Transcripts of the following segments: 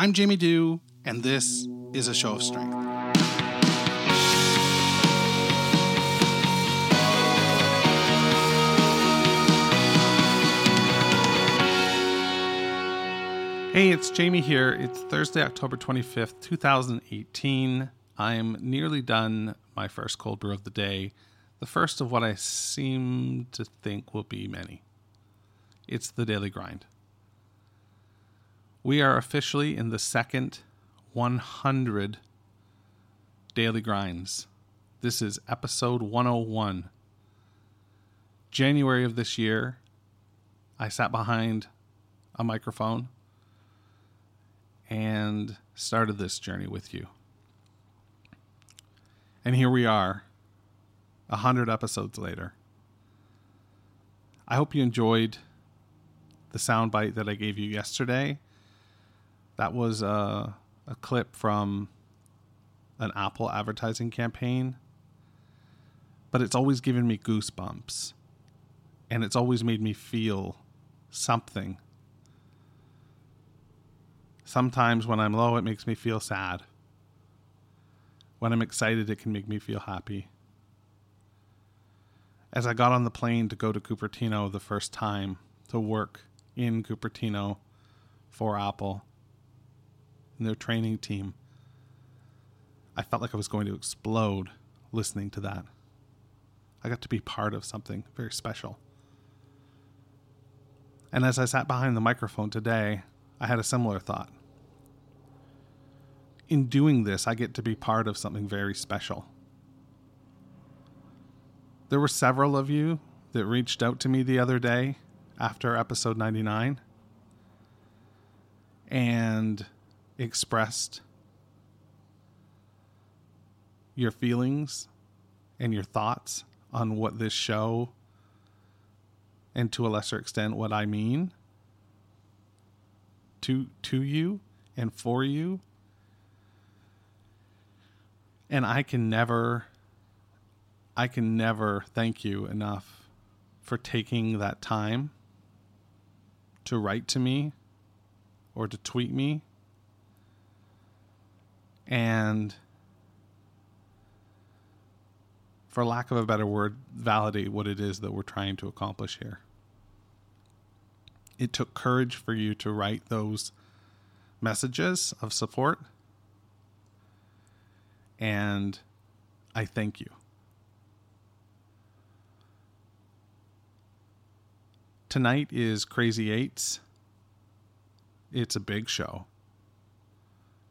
I'm Jamie Dew, and this is a show of strength. Hey, it's Jamie here. It's Thursday, October 25th, 2018. I'm nearly done my first cold brew of the day, the first of what I seem to think will be many. It's the daily grind. We are officially in the second 100 daily grinds. This is episode 101. January of this year, I sat behind a microphone and started this journey with you. And here we are, a hundred episodes later. I hope you enjoyed the soundbite that I gave you yesterday. That was a, a clip from an Apple advertising campaign, but it's always given me goosebumps, and it's always made me feel something Sometimes when I'm low, it makes me feel sad. When I'm excited, it can make me feel happy. As I got on the plane to go to Cupertino the first time to work in Cupertino for Apple and their training team, I felt like I was going to explode listening to that. I got to be part of something very special. And as I sat behind the microphone today, I had a similar thought in doing this, I get to be part of something very special. There were several of you that reached out to me the other day after episode 99 and expressed your feelings and your thoughts on what this show and to a lesser extent what I mean to to you and for you. And I can never I can never thank you enough for taking that time to write to me or to tweet me and for lack of a better word validate what it is that we're trying to accomplish here it took courage for you to write those messages of support and I thank you. Tonight is Crazy Eights. It's a big show.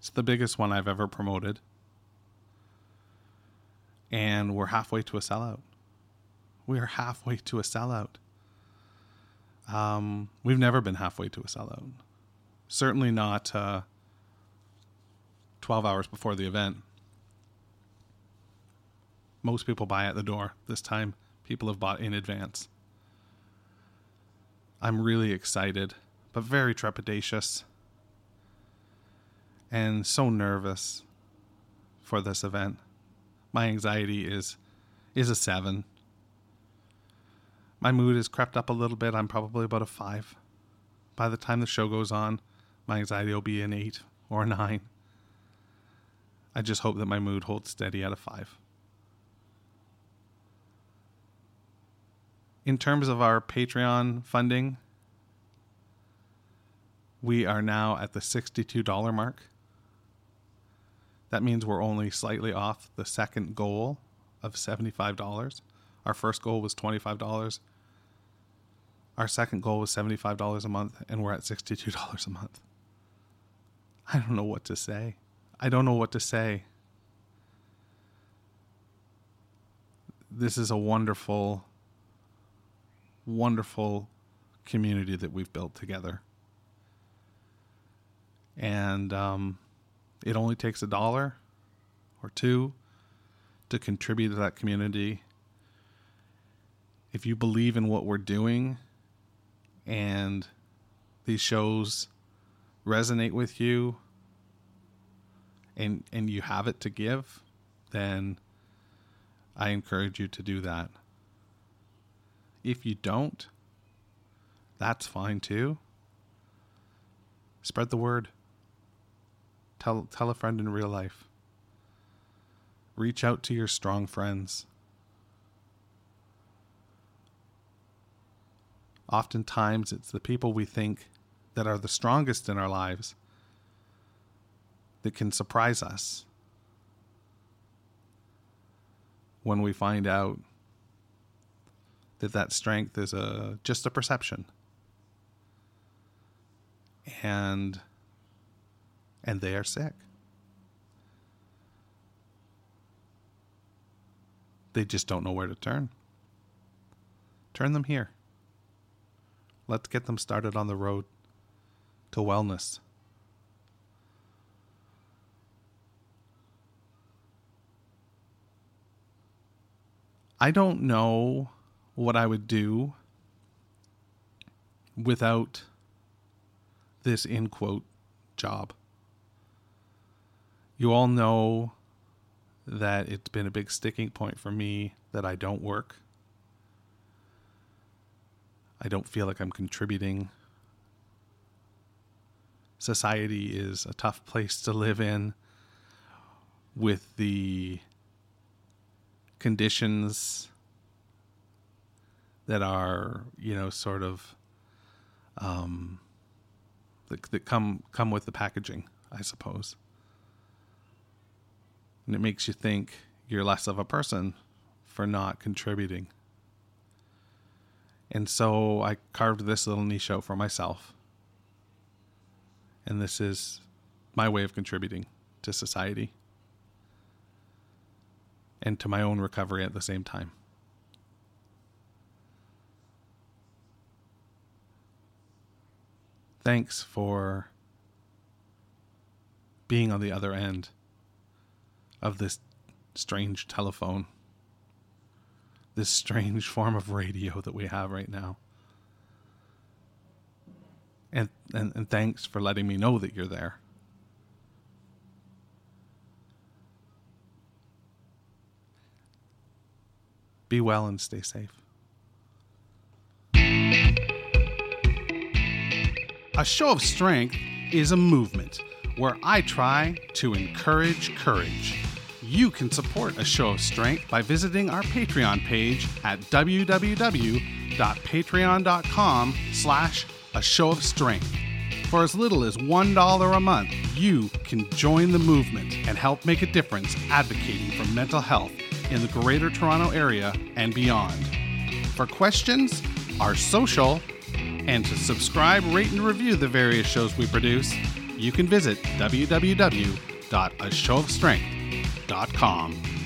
It's the biggest one I've ever promoted. And we're halfway to a sellout. We are halfway to a sellout. Um, we've never been halfway to a sellout. Certainly not uh, 12 hours before the event most people buy at the door. This time, people have bought in advance. I'm really excited, but very trepidatious and so nervous for this event. My anxiety is is a 7. My mood has crept up a little bit. I'm probably about a 5. By the time the show goes on, my anxiety will be an 8 or a 9. I just hope that my mood holds steady at a 5. in terms of our Patreon funding, we are now at the $62 mark. That means we're only slightly off the second goal of $75. Our first goal was $25. Our second goal was $75 a month, and we're at $62 a month. I don't know what to say. I don't know what to say. This is a wonderful wonderful community that we've built together. And um, it only takes a dollar or two to contribute to that community. If you believe in what we're doing and these shows resonate with you and and you have it to give, then I encourage you to do that. If you don't, that's fine too. Spread the word. Tell tell a friend in real life. Reach out to your strong friends. Oftentimes, it's the people we think that are the strongest in our lives that can surprise us when we find out that that strength is a just a perception and and they are sick. They just don't know where to turn. Turn them here. Let's get them started on the road to wellness. I don't know what I would do without this in quote job. You all know that it's been a big sticking point for me that I don't work. I don't feel like I'm contributing. Society is a tough place to live in with the conditions that are you know sort of um, that, that come come with the packaging, I suppose. And it makes you think you're less of a person for not contributing. And so I carved this little niche out for myself. And this is my way of contributing to society and to my own recovery at the same time. Thanks for being on the other end of this strange telephone, this strange form of radio that we have right now. And, and, and thanks for letting me know that you're there. Be well and stay safe. A show of strength is a movement where I try to encourage courage. You can support a show of strength by visiting our Patreon page at www.patreon.com slash a show of strength. For as little as $1 a month, you can join the movement and help make a difference advocating for mental health in the Greater Toronto Area and beyond. For questions, our social, and to subscribe, rate, and review the various shows we produce, you can visit www.ashowofstrength.com facebook.com